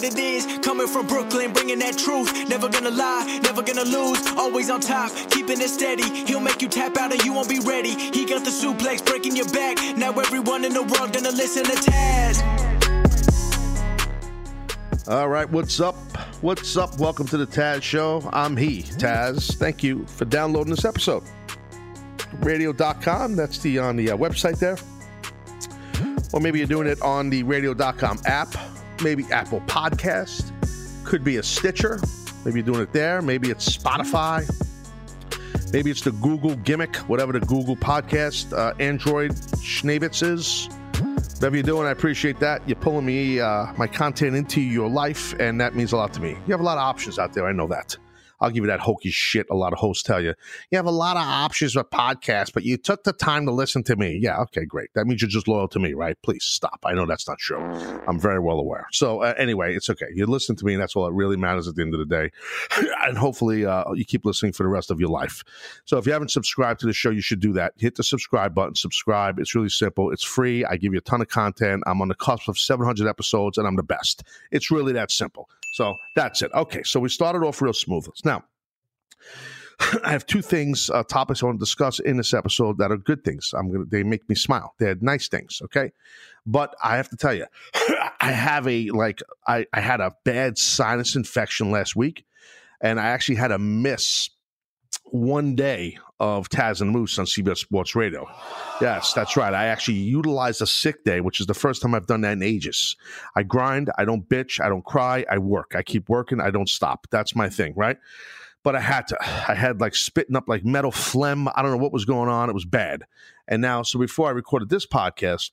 what it is. Coming from Brooklyn, bringing that truth. Never gonna lie, never gonna lose. Always on top, keeping it steady. He'll make you tap out and you won't be ready. He got the suplex breaking your back. Now everyone in the world gonna listen to Taz. All right, what's up? What's up? Welcome to the Taz Show. I'm he, Taz. Thank you for downloading this episode. Radio.com, that's the on the uh, website there. Or maybe you're doing it on the radio.com app, maybe Apple Podcast, could be a Stitcher. Maybe you're doing it there. Maybe it's Spotify. Maybe it's the Google gimmick, whatever the Google Podcast uh, Android Schnabitz is. Whatever you're doing, I appreciate that. You're pulling me, uh, my content into your life, and that means a lot to me. You have a lot of options out there. I know that. I'll give you that hokey shit a lot of hosts tell you. You have a lot of options with podcasts, but you took the time to listen to me. Yeah, okay, great. That means you're just loyal to me, right? Please stop. I know that's not true. I'm very well aware. So, uh, anyway, it's okay. You listen to me, and that's all that really matters at the end of the day. and hopefully, uh, you keep listening for the rest of your life. So, if you haven't subscribed to the show, you should do that. Hit the subscribe button, subscribe. It's really simple, it's free. I give you a ton of content. I'm on the cusp of 700 episodes, and I'm the best. It's really that simple. So, that's it. Okay, so we started off real smooth. Now, I have two things, uh, topics I want to discuss in this episode that are good things. I'm gonna, they make me smile. They're nice things, okay? But I have to tell you, I have a like, I, I had a bad sinus infection last week, and I actually had to miss one day of Taz and Moose on CBS Sports Radio. Yes, that's right. I actually utilized a sick day, which is the first time I've done that in ages. I grind, I don't bitch, I don't cry, I work. I keep working, I don't stop. That's my thing, right? But I had to. I had like spitting up like metal phlegm. I don't know what was going on. It was bad. And now, so before I recorded this podcast,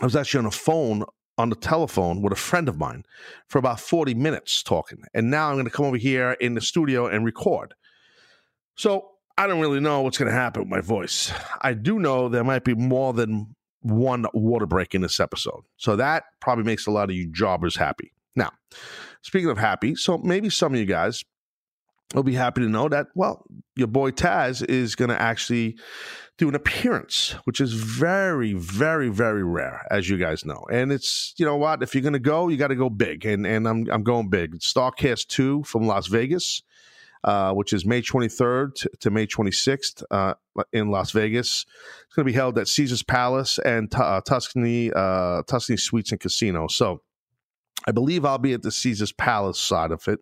I was actually on a phone on the telephone with a friend of mine for about 40 minutes talking. And now I'm going to come over here in the studio and record. So I don't really know what's going to happen with my voice. I do know there might be more than one water break in this episode. So that probably makes a lot of you jobbers happy. Now, speaking of happy, so maybe some of you guys will be happy to know that, well, your boy Taz is going to actually do an appearance, which is very, very, very rare, as you guys know. And it's, you know what, if you're going to go, you got to go big. And, and I'm, I'm going big. Starcast 2 from Las Vegas, uh, which is May 23rd to, to May 26th uh, in Las Vegas. It's going to be held at Caesars Palace and uh, Tuscany, uh, Tuscany Suites and Casino. So, I believe I'll be at the Caesars Palace side of it.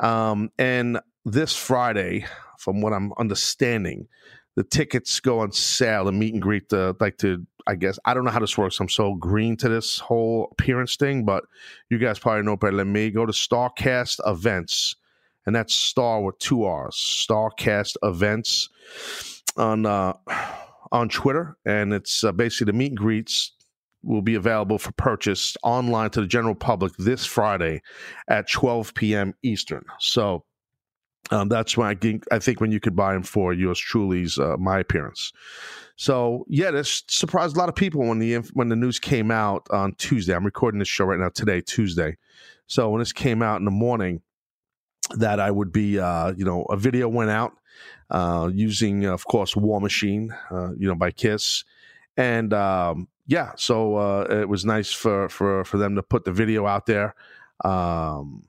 Um, and this Friday, from what I'm understanding, the tickets go on sale and meet and greet the like to I guess I don't know how this works. I'm so green to this whole appearance thing, but you guys probably know better than me. Go to Starcast Events, and that's Star with two R's. Starcast Events on uh, on Twitter, and it's uh, basically the meet and greets will be available for purchase online to the general public this Friday at 12 p.m. Eastern. So um, that's when I think I think when you could buy them for yours truly's uh, my appearance. So yeah, this surprised a lot of people when the when the news came out on Tuesday. I'm recording this show right now today, Tuesday. So when this came out in the morning, that I would be, uh, you know, a video went out uh, using, of course, War Machine, uh, you know, by Kiss, and um, yeah, so uh, it was nice for for for them to put the video out there. Um,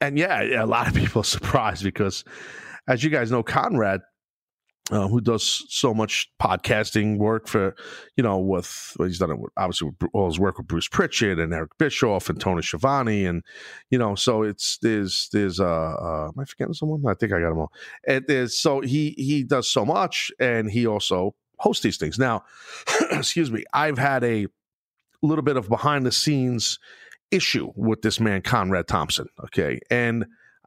and yeah, a lot of people are surprised because, as you guys know, Conrad, uh, who does so much podcasting work for, you know, with well, he's done it with, obviously with all his work with Bruce Prichard and Eric Bischoff and Tony Schiavone, and you know, so it's there's there's uh, uh am I forgetting someone? I think I got them all. And there's so he he does so much, and he also hosts these things. Now, excuse me, I've had a little bit of behind the scenes issue with this man Conrad Thompson. Okay, and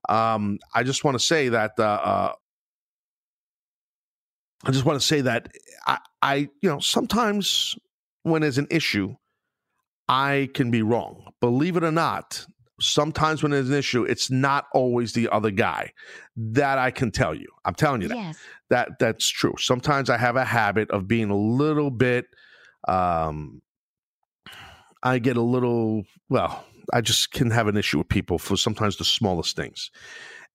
um, I just want to say that uh, uh, I just want to say that I, I, you know, sometimes when there's an issue, I can be wrong. Believe it or not, sometimes when there's an issue, it's not always the other guy. That I can tell you. I'm telling you that. Yes. That that's true. Sometimes I have a habit of being a little bit um I get a little, well, I just can have an issue with people for sometimes the smallest things.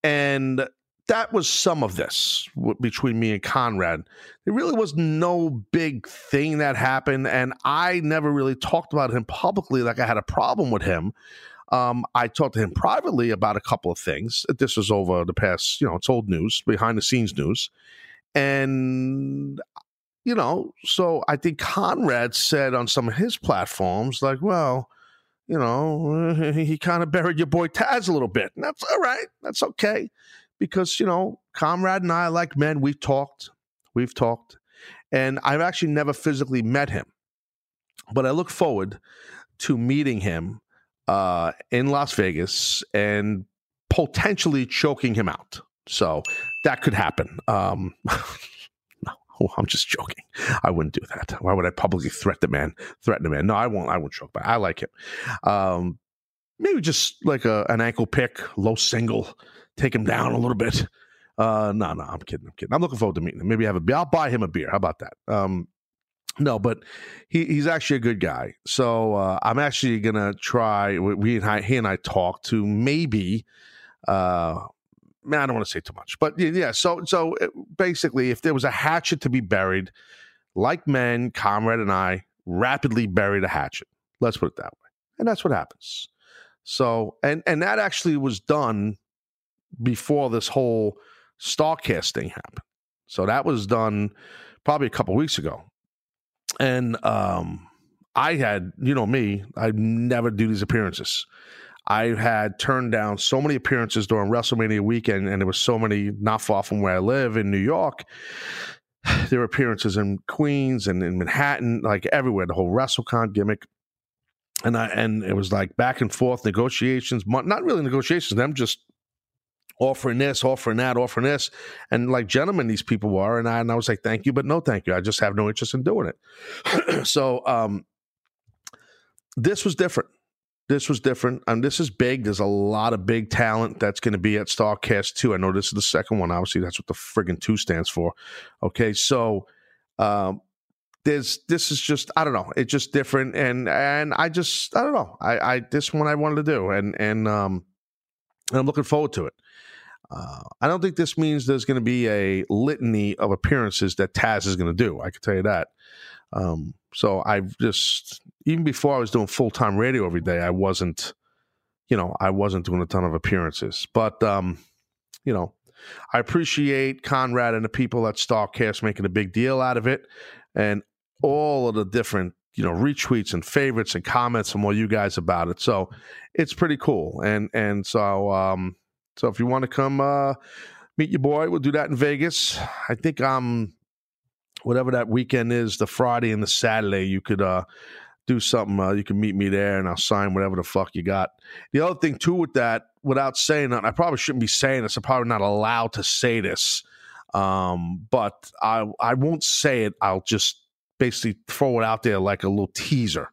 And that was some of this w- between me and Conrad. There really was no big thing that happened. And I never really talked about him publicly like I had a problem with him. Um, I talked to him privately about a couple of things. This was over the past, you know, it's old news, behind the scenes news. And you know, so I think Conrad said on some of his platforms, like, well, you know, he kind of buried your boy Taz a little bit. And that's all right. That's okay. Because, you know, Conrad and I, like men, we've talked. We've talked. And I've actually never physically met him. But I look forward to meeting him uh, in Las Vegas and potentially choking him out. So that could happen. Um, Oh, I'm just joking. I wouldn't do that. Why would I publicly threaten the man? Threaten the man? No, I won't. I won't choke. But I like him. Um, maybe just like a, an ankle pick, low single, take him down a little bit. Uh, no, no, I'm kidding. I'm kidding. I'm looking forward to meeting him. Maybe have a beer. I'll buy him a beer. How about that? Um, no, but he, he's actually a good guy. So uh, I'm actually gonna try. We and I, he and I talk to maybe uh, man, I don't want to say too much, but yeah. So, so basically, if there was a hatchet to be buried, like men, Conrad and I rapidly buried a hatchet. Let's put it that way, and that's what happens. So, and and that actually was done before this whole Starcast thing happened. So that was done probably a couple weeks ago, and um, I had, you know, me, I never do these appearances. I had turned down so many appearances during WrestleMania weekend, and there was so many not far from where I live in New York. There were appearances in Queens and in Manhattan, like everywhere. The whole WrestleCon gimmick, and I and it was like back and forth negotiations. Not really negotiations. Them just offering this, offering that, offering this, and like gentlemen, these people were, and I and I was like, thank you, but no, thank you. I just have no interest in doing it. so, um, this was different this was different. And this is big. There's a lot of big talent that's going to be at Starcast 2. I know this is the second one. Obviously, that's what the friggin' 2 stands for. Okay. So, um, there's this is just I don't know it's just different and and I just I don't know I I this one I wanted to do and and um and I'm looking forward to it. Uh, I don't think this means there's going to be a litany of appearances that Taz is going to do. I can tell you that. Um, so I've just even before I was doing full time radio every day, I wasn't, you know, I wasn't doing a ton of appearances. But um, you know, I appreciate Conrad and the people at Starcast making a big deal out of it, and all of the different you know retweets and favorites and comments from all you guys about it. So it's pretty cool. And and so um, so if you want to come uh, meet your boy, we'll do that in Vegas. I think I'm whatever that weekend is, the Friday and the Saturday, you could uh, do something. Uh, you can meet me there, and I'll sign whatever the fuck you got. The other thing too with that, without saying that, I probably shouldn't be saying this. I'm probably not allowed to say this, um, but I I won't say it. I'll just basically throw it out there like a little teaser.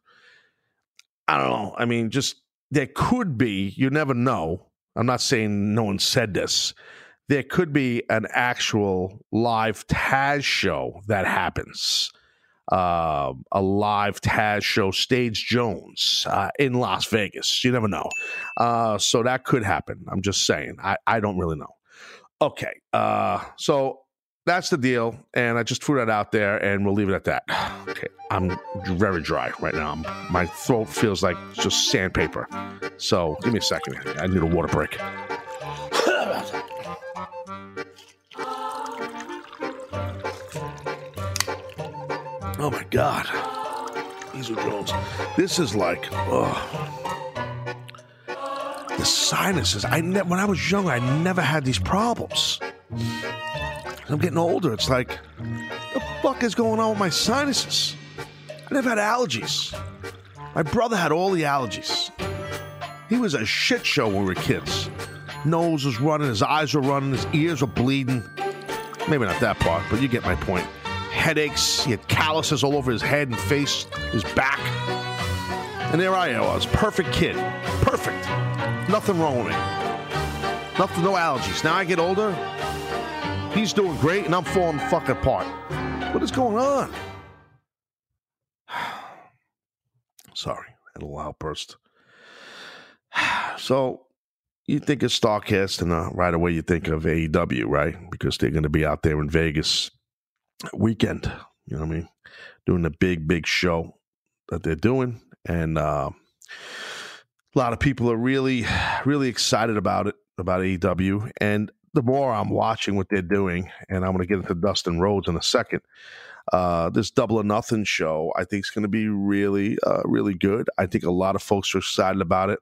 I don't know. I mean, just there could be. You never know. I'm not saying no one said this there could be an actual live Taz show that happens. Uh, a live Taz show, Stage Jones uh, in Las Vegas. You never know. Uh, so that could happen. I'm just saying. I, I don't really know. Okay. Uh, so that's the deal. And I just threw that out there and we'll leave it at that. Okay. I'm very dry right now. My throat feels like just sandpaper. So give me a second. I need a water break. Oh my God. These are Jones. This is like, oh. The sinuses. I ne- when I was young, I never had these problems. I'm getting older. It's like, the fuck is going on with my sinuses? I never had allergies. My brother had all the allergies. He was a shit show when we were kids. Nose was running, his eyes were running, his ears were bleeding. Maybe not that part, but you get my point headaches. He had calluses all over his head and face, his back. And there I was, perfect kid. Perfect. Nothing wrong with me. Nothing, no allergies. Now I get older. He's doing great, and I'm falling fucking apart. What is going on? Sorry. a little outburst. So you think of Starcast, and uh, right away you think of AEW, right? Because they're going to be out there in Vegas weekend. You know what I mean? Doing the big, big show that they're doing, and uh, a lot of people are really, really excited about it about AEW. And the more I'm watching what they're doing, and I'm going to get into Dustin Rhodes in a second. Uh, this double or nothing show, I think, is going to be really, uh, really good. I think a lot of folks are excited about it.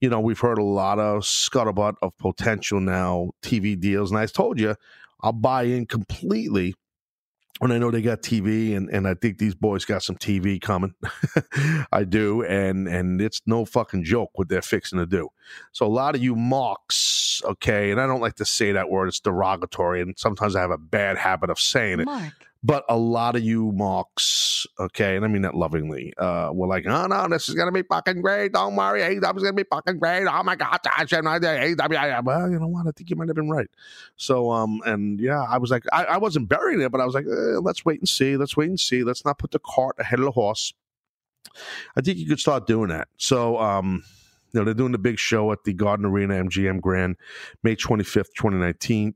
You know, we've heard a lot of scuttlebutt of potential now TV deals, and I told you I'll buy in completely when I know they got TV, and, and I think these boys got some TV coming. I do, and and it's no fucking joke what they're fixing to do. So a lot of you marks, okay, and I don't like to say that word; it's derogatory, and sometimes I have a bad habit of saying it. Mark. But a lot of you marks, okay, and I mean that lovingly, uh, were like, oh no, this is gonna be fucking great. Don't worry, AEW's gonna be fucking great. Oh my god, AEW. Well, you know what? I think you might have been right. So, um, and yeah, I was like, I, I wasn't burying it, but I was like, eh, let's wait and see. Let's wait and see. Let's not put the cart ahead of the horse. I think you could start doing that. So, um, you know, they're doing the big show at the Garden Arena MGM Grand, May 25th, 2019.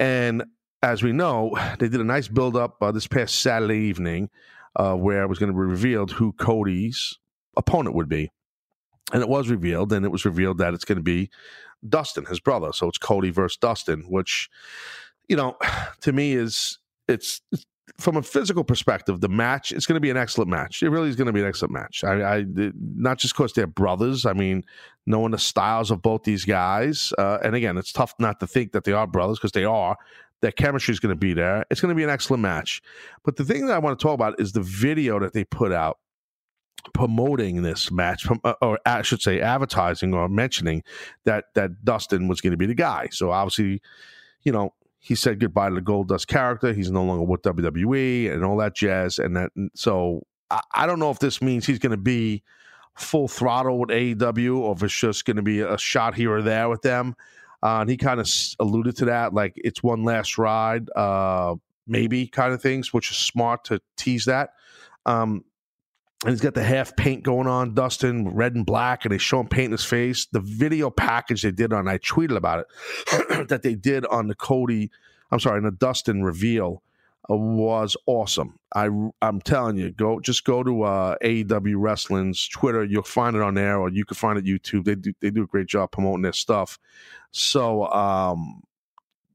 And as we know, they did a nice build up uh, this past Saturday evening uh, where it was going to be revealed who Cody's opponent would be. And it was revealed, and it was revealed that it's going to be Dustin, his brother. So it's Cody versus Dustin, which, you know, to me is it's, it's from a physical perspective, the match it's going to be an excellent match. It really is going to be an excellent match. I, I not just because they're brothers. I mean, knowing the styles of both these guys, uh, and again, it's tough not to think that they are brothers because they are. Their chemistry is going to be there. It's going to be an excellent match. But the thing that I want to talk about is the video that they put out promoting this match, uh, or I should say, advertising or mentioning that that Dustin was going to be the guy. So obviously, you know, he said goodbye to the Goldust character. He's no longer with WWE and all that jazz. And that, so I, I don't know if this means he's going to be full throttle with AEW or if it's just going to be a shot here or there with them. Uh, and he kind of alluded to that, like it's one last ride, uh, maybe kind of things, which is smart to tease that. Um, and he's got the half paint going on, Dustin, red and black, and they show him painting his face. The video package they did on, I tweeted about it, that they did on the Cody, I'm sorry, on the Dustin reveal uh, was awesome. I, I'm telling you, go just go to uh, AEW Wrestling's Twitter. You'll find it on there, or you can find it YouTube. They do they do a great job promoting their stuff. So, um,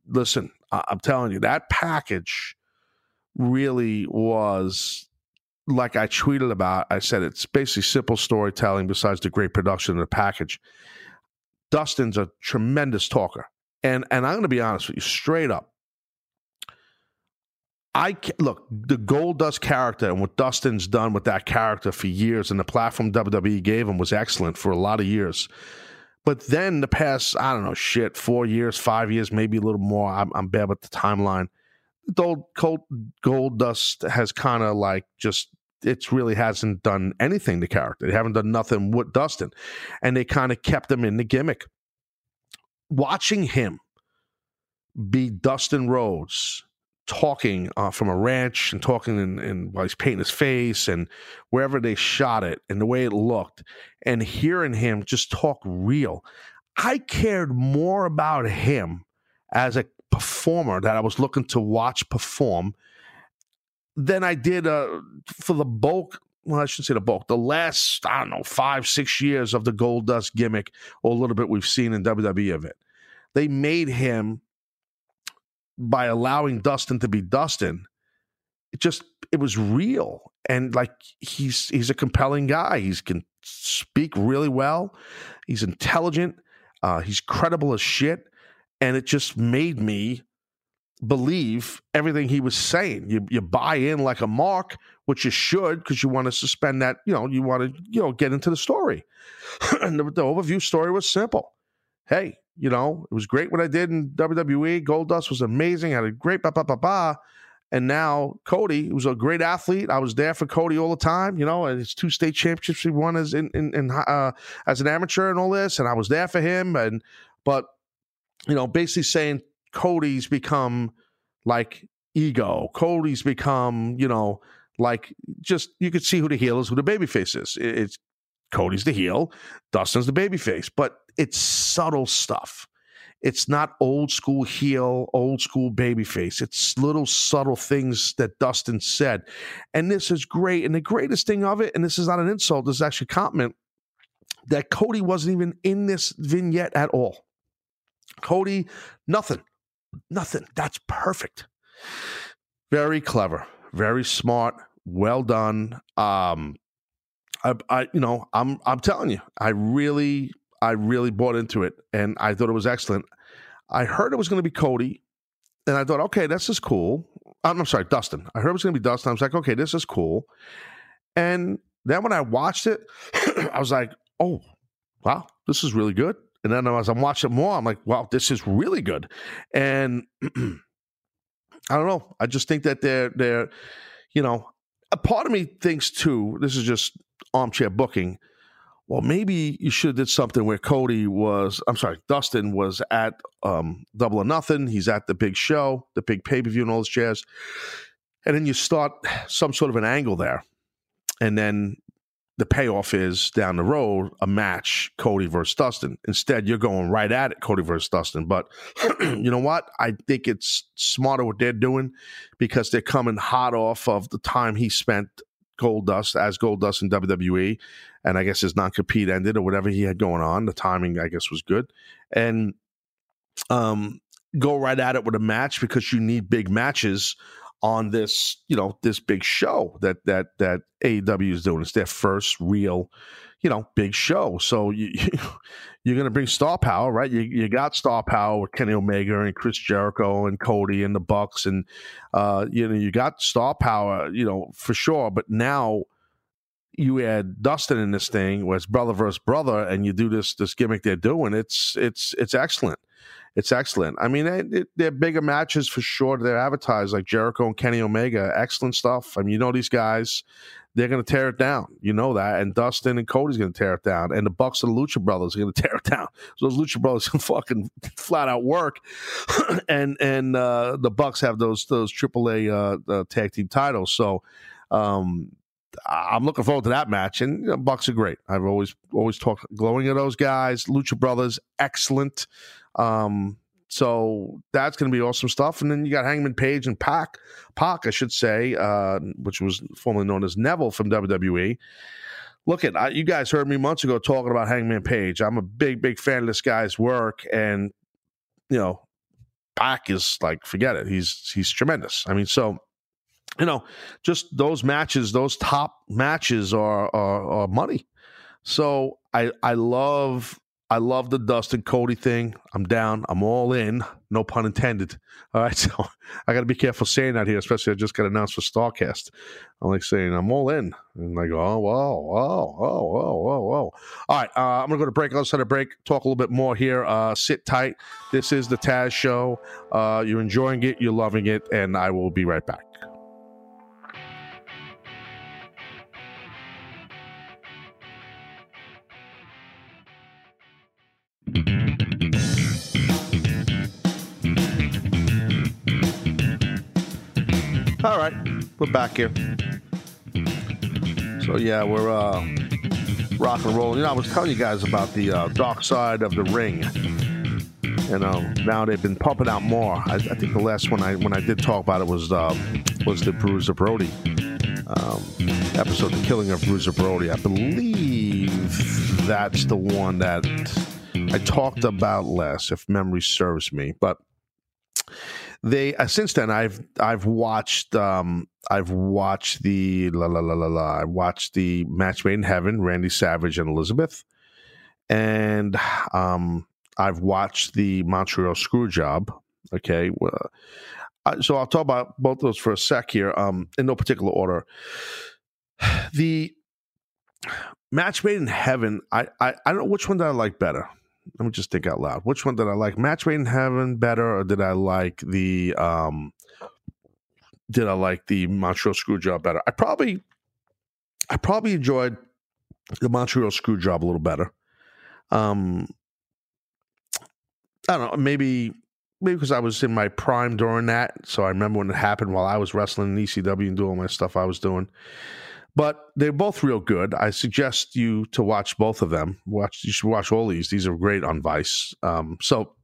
listen, I, I'm telling you, that package really was like I tweeted about. I said it's basically simple storytelling besides the great production of the package. Dustin's a tremendous talker, and and I'm going to be honest with you, straight up. I look the Goldust character and what Dustin's done with that character for years, and the platform WWE gave him was excellent for a lot of years. But then the past, I don't know, shit, four years, five years, maybe a little more. I'm, I'm bad with the timeline. Gold, Gold, Goldust has kind of like just it really hasn't done anything to character. They haven't done nothing with Dustin, and they kind of kept him in the gimmick. Watching him be Dustin Rhodes talking uh, from a ranch and talking in, in while he's painting his face and wherever they shot it and the way it looked and hearing him just talk real i cared more about him as a performer that i was looking to watch perform than i did uh, for the bulk well, I shouldn't say the bulk. The last, I don't know, five, six years of the Goldust gimmick, or a little bit we've seen in WWE of it. They made him by allowing Dustin to be Dustin, it just it was real and like he's he's a compelling guy. He can speak really well. He's intelligent. Uh, he's credible as shit, and it just made me believe everything he was saying. You you buy in like a mark, which you should because you want to suspend that. You know, you want to you know get into the story. and the, the overview story was simple. Hey, you know, it was great what I did in WWE. Goldust was amazing. I had a great ba ba ba ba. And now Cody was a great athlete. I was there for Cody all the time, you know, and his two state championships he won as in, in, in uh, as an amateur and all this, and I was there for him. And but you know, basically saying Cody's become like ego. Cody's become, you know, like just you could see who the heel is, who the babyface is. It's Cody's the heel, Dustin's the babyface, but it's subtle stuff. It's not old school heel, old school babyface. It's little subtle things that Dustin said. And this is great. And the greatest thing of it, and this is not an insult, this is actually a compliment, that Cody wasn't even in this vignette at all. Cody, nothing. Nothing. That's perfect. Very clever, very smart, well done. Um, I, I, you know, I'm, I'm telling you, I really, I really bought into it, and I thought it was excellent. I heard it was going to be Cody, and I thought, okay, this is cool. I'm, I'm sorry, Dustin. I heard it was going to be Dustin. I was like, okay, this is cool. And then when I watched it, I was like, oh, wow, this is really good. And then as I'm watching more, I'm like, wow, this is really good. And I don't know. I just think that they're they're, you know, a part of me thinks too. This is just armchair booking. Well, maybe you should have did something where Cody was. I'm sorry, Dustin was at um, Double or Nothing. He's at the big show, the big pay per view, and all this jazz. And then you start some sort of an angle there, and then the payoff is down the road a match Cody versus Dustin. Instead, you're going right at it, Cody versus Dustin. But you know what? I think it's smarter what they're doing because they're coming hot off of the time he spent Goldust as Goldust in WWE. And I guess his non compete ended or whatever he had going on. The timing, I guess, was good. And um, go right at it with a match because you need big matches on this, you know, this big show that that that AEW is doing. It's their first real, you know, big show. So you, you are going to bring star power, right? You you got star power with Kenny Omega and Chris Jericho and Cody and the Bucks, and uh, you know you got star power, you know, for sure. But now you add Dustin in this thing, where it's brother versus brother, and you do this this gimmick they're doing. It's it's it's excellent it's excellent. I mean, they, they're bigger matches for sure. They're advertised like Jericho and Kenny Omega. Excellent stuff. I mean, you know these guys, they're going to tear it down. You know that. And Dustin and Cody's going to tear it down. And the Bucks and the Lucha Brothers are going to tear it down. So those Lucha Brothers can fucking flat out work. and and uh, the Bucks have those those AAA uh, uh, tag team titles. So um, I'm looking forward to that match. And you know, Bucks are great. I've always always talked glowing of those guys. Lucha Brothers, excellent. Um, so that's going to be awesome stuff. And then you got Hangman Page and Pac, Pac, I should say, uh, which was formerly known as Neville from WWE. Look at you guys heard me months ago talking about Hangman Page. I'm a big, big fan of this guy's work, and you know, Pac is like forget it. He's he's tremendous. I mean, so you know, just those matches, those top matches are are, are money. So I I love I love the Dustin Cody thing. I'm down. I'm all in. No pun intended. All right. So I got to be careful saying that here, especially I just got announced for Starcast. I'm like saying, I'm all in. And I go, oh, whoa, whoa, whoa, whoa, whoa. All right. Uh, I'm going to go to break. Set a break. Talk a little bit more here. Uh, sit tight. This is the Taz Show. Uh, you're enjoying it. You're loving it. And I will be right back. All right, we're back here. So yeah, we're uh, rock and rolling. You know, I was telling you guys about the uh, dark side of the ring. You know, now they've been pumping out more. I, I think the last one I when I did talk about it was uh, was the Bruiser Brody um, episode, the killing of Bruiser Brody. I believe that's the one that I talked about less, if memory serves me. But they uh, since then I've I've watched um I've watched the la la la la la I watched the match made in heaven Randy Savage and Elizabeth. And um I've watched the Montreal Screwjob okay? Uh, so I'll talk about both those for a sec here um in no particular order. The match made in heaven I I, I don't know which one did I like better let me just think out loud. Which one did I like? Match Made in Heaven better, or did I like the um did I like the Montreal Screwjob better? I probably I probably enjoyed the Montreal Screwjob a little better. Um I don't know, maybe maybe because I was in my prime during that, so I remember when it happened while I was wrestling in ECW and doing my stuff I was doing. But they're both real good. I suggest you to watch both of them. Watch you should watch all these. These are great on Vice. Um, so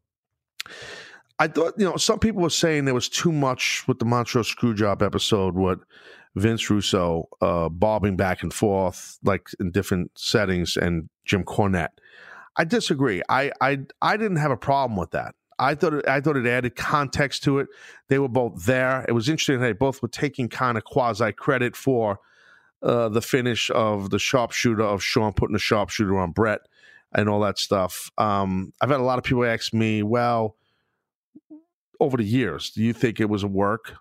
I thought you know some people were saying there was too much with the Montreal Screwjob episode. What Vince Russo uh, bobbing back and forth like in different settings, and Jim Cornette. I disagree. I I I didn't have a problem with that. I thought it, I thought it added context to it. They were both there. It was interesting. They both were taking kind of quasi credit for uh, the finish of the sharpshooter of Shawn putting a sharpshooter on Bret and all that stuff. Um, I've had a lot of people ask me, well, over the years, do you think it was a work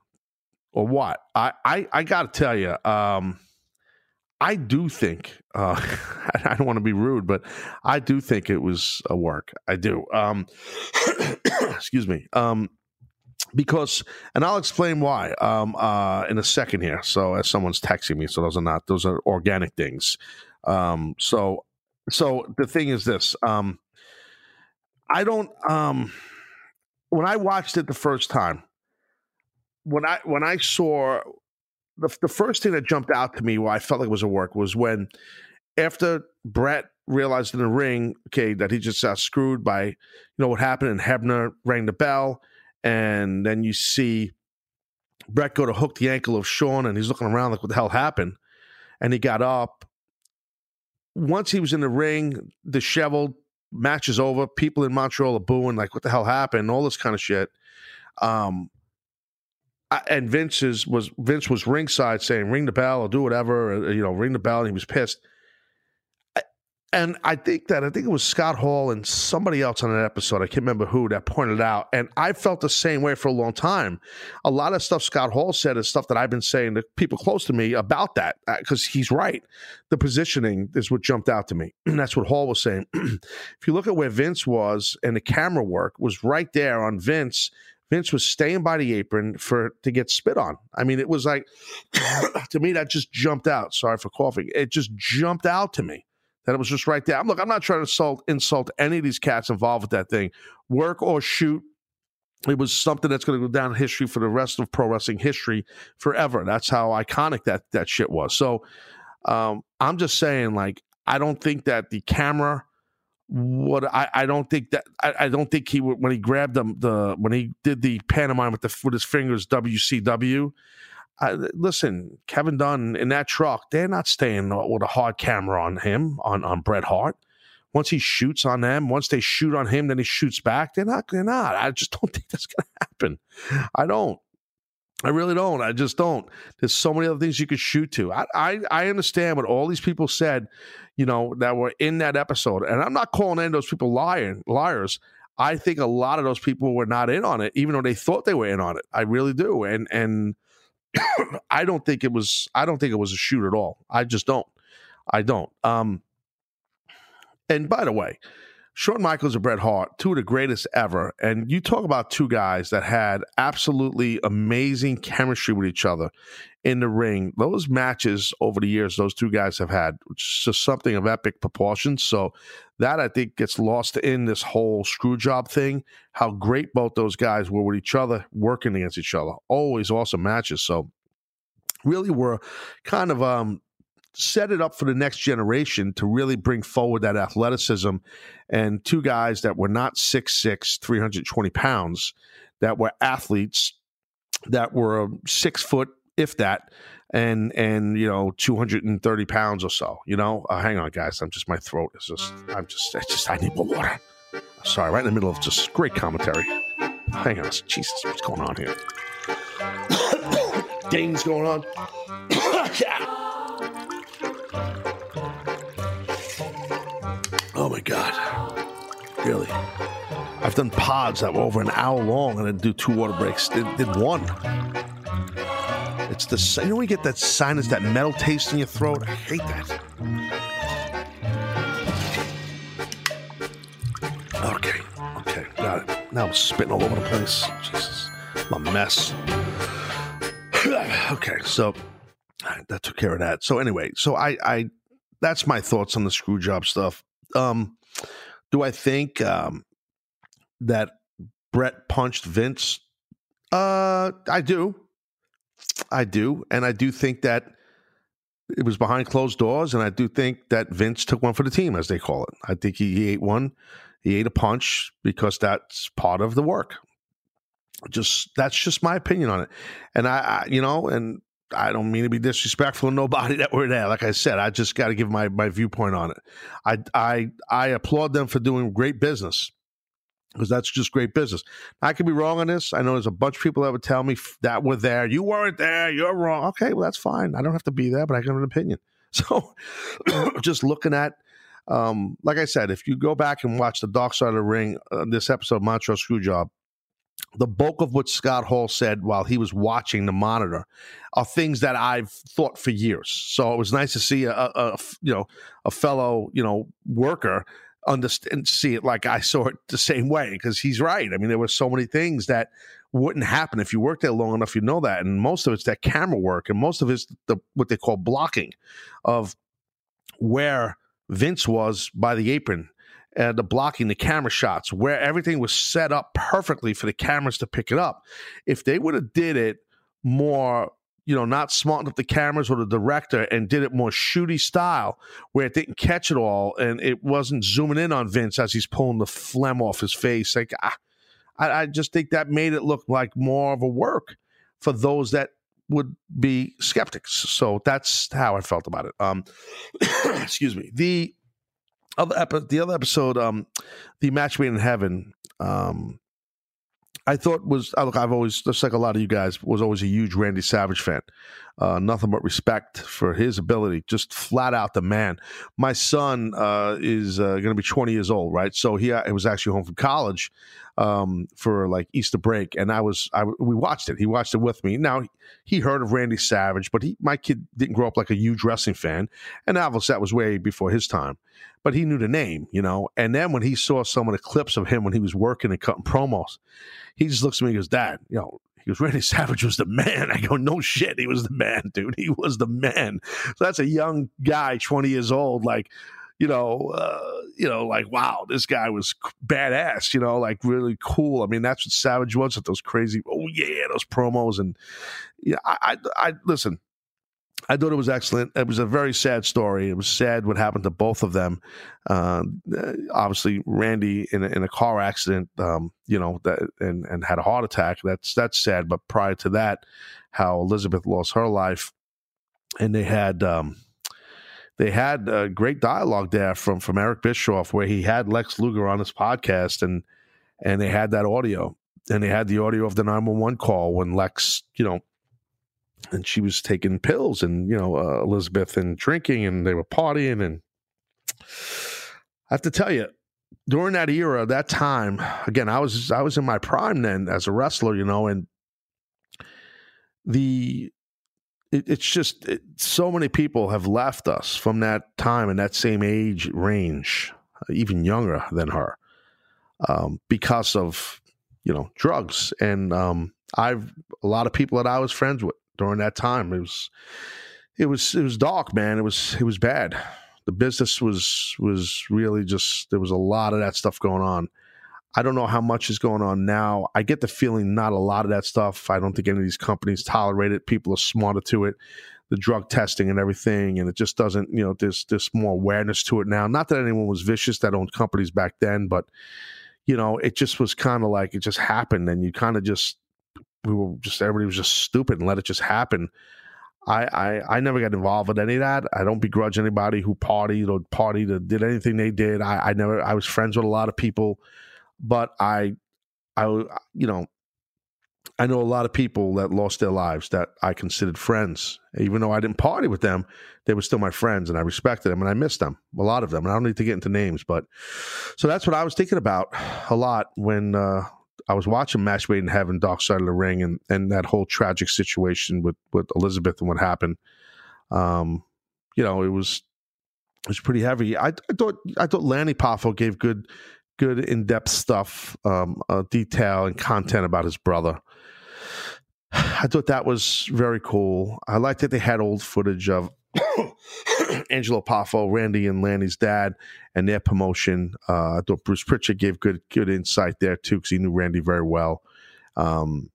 or what? I I, I got to tell you. Um, I do think uh, I don't want to be rude, but I do think it was a work. I do. Um, excuse me. Um, because, and I'll explain why um, uh, in a second here. So, as someone's texting me, so those are not those are organic things. Um, so, so the thing is this: um, I don't. Um, when I watched it the first time, when I when I saw the, the first thing that jumped out to me why I felt like it was a work was when after Bret realized in the ring, okay, that he just got screwed by, you know, what happened, and Hebner rang the bell, and then you see Bret go to hook the ankle of Shawn, and he's looking around like, what the hell happened? And he got up. Once he was in the ring, disheveled, match is over. People in Montreal are booing, like, what the hell happened? All this kind of shit. Um, and Vince's was Vince was ringside saying, "Ring the bell or do whatever," or, you know, ring the bell. And he was pissed. And I think that I think it was Scott Hall and somebody else on an episode. I can't remember who that pointed out. And I felt the same way for a long time. A lot of stuff Scott Hall said is stuff that I've been saying to people close to me about that because uh, he's right. The positioning is what jumped out to me. And that's what Hall was saying. if you look at where Vince was and the camera work was right there on Vince Vince was staying by the apron for to get spit on. I mean, it was like to me that just jumped out. Sorry for coughing. It just jumped out to me that it was just right there. I'm Look, I'm not trying to insult insult any of these cats involved with that thing. Work or shoot. It was something that's going to go down in history for the rest of pro wrestling history forever. That's how iconic that that shit was. So um, I'm just saying, like, I don't think that the camera what I, I don't think that I, I don't think he would when he grabbed them the when he did the pantomime with the with his fingers WCW. Listen, Kevin Dunn in that truck, they're not staying with a hard camera on him on on Bret Hart. Once he shoots on them, once they shoot on him, then he shoots back. They're not. They're not. I just don't think that's going to happen. I don't. I really don't. I just don't. There's so many other things you could shoot to. I, I, I understand what all these people said, you know, that were in that episode, and I'm not calling any of those people lying liars. I think a lot of those people were not in on it, even though they thought they were in on it. I really do, and and I don't think it was. I don't think it was a shoot at all. I just don't. I don't. Um. And by the way, Shawn Michaels and Bret Hart, two of the greatest ever. And you talk about two guys that had absolutely amazing chemistry with each other in the ring. Those matches over the years, those two guys have had just something of epic proportions. So that I think gets lost in this whole screw job thing. How great both those guys were with each other, working against each other. Always awesome matches. So really were kind of um set it up for the next generation to really bring forward that athleticism. And two guys that were not 6'6 320 pounds that were athletes that were six foot if that and and you know 230 pounds or so you know? Uh, hang on guys. I'm just my throat is just i'm just it's just i need more water. Sorry. Right in the middle of just great commentary. Hang on. Jesus what's going on here? Dings going on. Yeah God. Really? I've done pods that were over an hour long and I do two water breaks. Did, did one. It's the you know you get that sinus, that metal taste in your throat. I hate that. Okay, okay, got it. Now I'm spitting all over the place. Jesus, I'm a mess. okay, so that took care of that. So anyway, so I, I, that's my thoughts on the screw job stuff. Um, do I think um, that Bret punched Vince? Uh, I do. I do, and I do think that it was behind closed doors, and I do think that Vince took one for the team, as they call it. I think he, he ate one. He ate a punch because that's part of the work. Just that's just my opinion on it, and I, I you know, and I don't mean to be disrespectful to nobody that were there. Like I said, I just got to give my my viewpoint on it. I I I applaud them for doing great business because that's just great business. I could be wrong on this. I know there's a bunch of people that would tell me that were there. You weren't there. You're wrong. Okay, well that's fine. I don't have to be there, but I can have an opinion. So, just looking at, um, like I said, if you go back and watch the Dark Side of the Ring, uh, this episode, Montreal Screwjob, the bulk of what Scott Hall said while he was watching the monitor are things that I've thought for years. So it was nice to see a, a, you know a fellow you know worker understand see it like I saw it the same way because he's right. I mean, there were so many things that wouldn't happen if you worked there long enough. You know that, and most of it's that camera work, and most of it's the what they call blocking of where Vince was by the apron. Uh, the blocking, the camera shots, where everything was set up perfectly for the cameras to pick it up. If they would have did it more you know, not smartened up the cameras or the director and did it more shooty style where it didn't catch it all and it wasn't zooming in on Vince as he's pulling the phlegm off his face. Like, I, I just think that made it look like more of a work for those that would be skeptics. So that's how I felt about it. Um, excuse me. The other epi- the other episode, um, the match made in heaven. Um, I thought was look. I've always just like a lot of you guys was always a huge Randy Savage fan. Uh, nothing but respect for his ability, just flat out the man. My son uh, is uh, going to be 20 years old, right? So he, he was actually home from college um, for like Easter break, and I was I we watched it. He watched it with me. Now he heard of Randy Savage, but he my kid didn't grow up like a huge wrestling fan, and obviously that was way before his time. But he knew the name, you know. And then when he saw some of the clips of him when he was working and cutting promos, he just looks at me and goes, "Dad, you know." He goes, Randy Savage was the man. I go, no shit, he was the man, dude. He was the man. So that's a young guy, 20 years old, like you know, uh, you know, like wow, this guy was badass. You know, like really cool. I mean, that's what Savage was at those crazy. Oh yeah, those promos and yeah. I, I, I listen. I thought it was excellent. It was a very sad story. It was sad what happened to both of them. Uh, obviously, Randy in a, in a car accident, um, you know, that, and and had a heart attack. That's that's sad. But prior to that, how Elizabeth lost her life, and they had um, they had a great dialogue there from from Eric Bischoff where he had Lex Luger on his podcast and and they had that audio and they had the audio of the 911 call when Lex, you know, and she was taking pills and you know uh, Elizabeth and drinking and they were partying and I have to tell you during that era that time again I was I was in my prime then as a wrestler you know and the it, it's just it, so many people have left us from that time and that same age range, even younger than her, um, because of you know drugs. And um, I've a lot of people that I was friends with during that time. It was it was it was dark, man. It was it was bad. The business was was really just there was a lot of that stuff going on. I don't know how much is going on now. I get the feeling not a lot of that stuff. I don't think any of these companies tolerate it. People are smarter to it, the drug testing and everything, and it just doesn't. You know, there's there's more awareness to it now. Not that anyone was vicious that owned companies back then, but you know, it just was kind of like it just happened, and you kind of just we were just everybody was just stupid and let it just happen. I, I I never got involved with any of that. I don't begrudge anybody who partied or partied or did anything they did. I, I never I was friends with a lot of people but I, I, you know, I know a lot of people that lost their lives that I considered friends. Even though I didn't party with them, they were still my friends and I respected them and I missed them, a lot of them. And I don't need to get into names, but so that's what I was thinking about a lot when uh, I was watching Match Made in Heaven, Dark Side of the Ring, and, and that whole tragic situation with, with Elizabeth and what happened. Um, you know, it was it was pretty heavy. I, I thought I thought Lanny Poffo gave good good in depth stuff, um, uh, detail and content about his brother. I thought that was very cool. I liked that they had old footage of Angelo Poffo, Randy and Lanny's dad, and their promotion. Uh, I thought Bruce Prichard gave good good insight there too because he knew Randy very well. Um,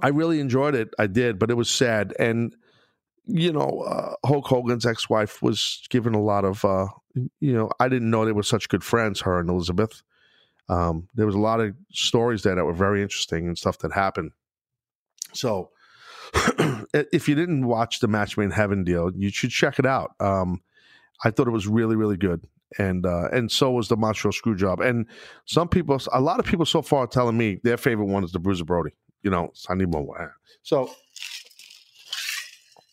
I really enjoyed it. I did, but it was sad. And you know, uh, Hulk Hogan's ex-wife was given a lot of, uh, you know, I didn't know they were such good friends, her and Elizabeth. Um, there was a lot of stories there that were very interesting and stuff that happened. So, if you didn't watch the Match Made in Heaven deal, you should check it out. Um, I thought it was really, really good, and uh, and so was the Montreal Screwjob. And some people, a lot of people so far are telling me their favorite one is the Bruiser Brody. You know, I need more. So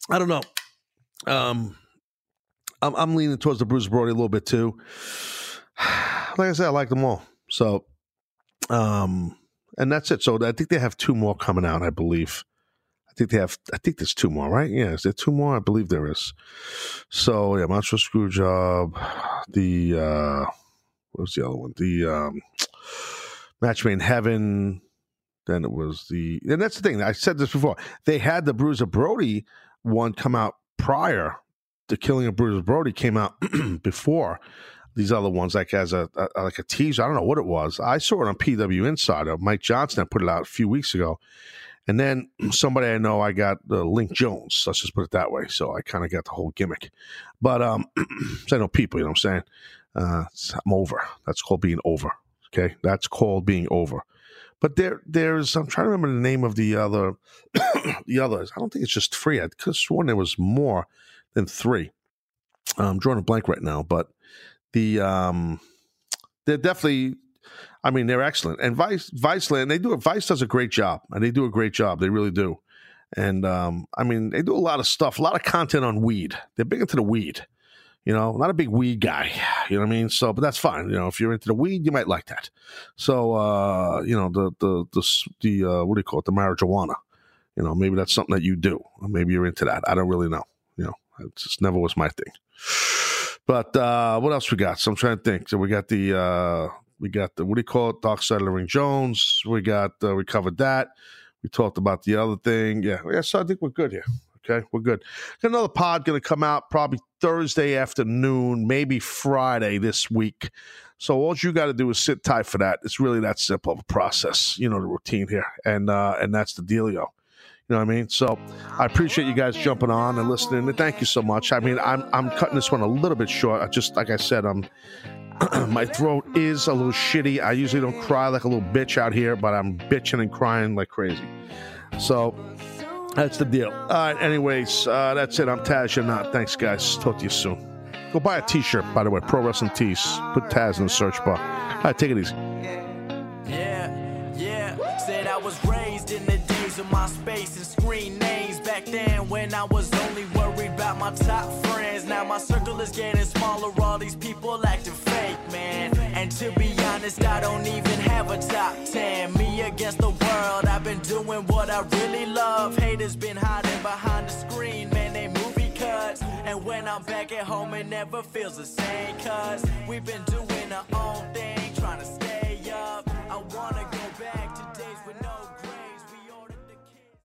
I don't know. Um, I'm, I'm leaning towards the Bruiser Brody a little bit too. Like I said, I like them all. So, um, and that's it. So I think they have two more coming out, I believe. I think they have. I think there's two more, right? Yeah, is there two more? I believe there is. So yeah, Montreal Screwjob, the uh, what was the other one? The um, Match Made in Heaven. Then it was the, and that's the thing. I said this before. They had the Bruiser Brody one come out prior. The Killing of Bruiser Brody came out before these other ones, like as a, a, like a teaser. I don't know what it was. I saw it on PW Insider. Mike Johnson put it out a few weeks ago, and then somebody I know, I got uh, Link Jones. Let's just put it that way. So I kind of got the whole gimmick. But um, I know people. You know what I'm saying? Uh, I'm over. That's called being over. Okay, that's called being over. But there, there's. I'm trying to remember the name of the other, the others. I don't think it's just three. I could have sworn there was more than three. I'm drawing a blank right now, but the um, they're definitely. I mean, they're excellent, and Vice, Viceland, they do. it. Vice does a great job, and they do a great job. They really do. And um, I mean, they do a lot of stuff, a lot of content on weed. They're big into the weed. You know, not a big weed guy. You know what I mean? So, but that's fine. You know, if you're into the weed, you might like that. So, uh, you know, the the the the uh, what do you call it? The marijuana. You know, maybe that's something that you do. Maybe you're into that. I don't really know. You know, it just never was my thing. But uh, what else we got? So I'm trying to think. So we got the uh, we got the what do you call it? Dark Side of the Ring Jones. We got uh, we covered that. We talked about the other thing. Yeah, yeah. So I think we're good here. Okay, we're good. Got another pod going to come out probably Thursday afternoon, maybe Friday this week. So all you got to do is sit tight for that. It's really that simple of a process. You know the routine here, and uh, and that's the dealio. You know what I mean? So I appreciate you guys jumping on and listening. And thank you so much. I mean, I'm I'm cutting this one a little bit short. I just like I said, I'm my throat is a little shitty. I usually don't cry like a little bitch out here, but I'm bitching and crying like crazy. So that's the deal. All right. Anyways, uh, that's it. I'm Taz You're Not. Thanks, guys. Talk to you soon. Go buy a T-shirt, by the way. Pro Wrestling Tees. Put Taz in the search bar. All right. Take it easy. Yeah, yeah. Said I was raised in the days of Myspace and screen names back then when I was only worried about my top friends. Now my circle is getting smaller. All these people acting honest, I don't even have a top ten. Me against the world. I've been doing what I really love. Haters been hiding behind the screen, man. They movie cuts. And when I'm back at home, it never feels the same. Cause we've been doing our own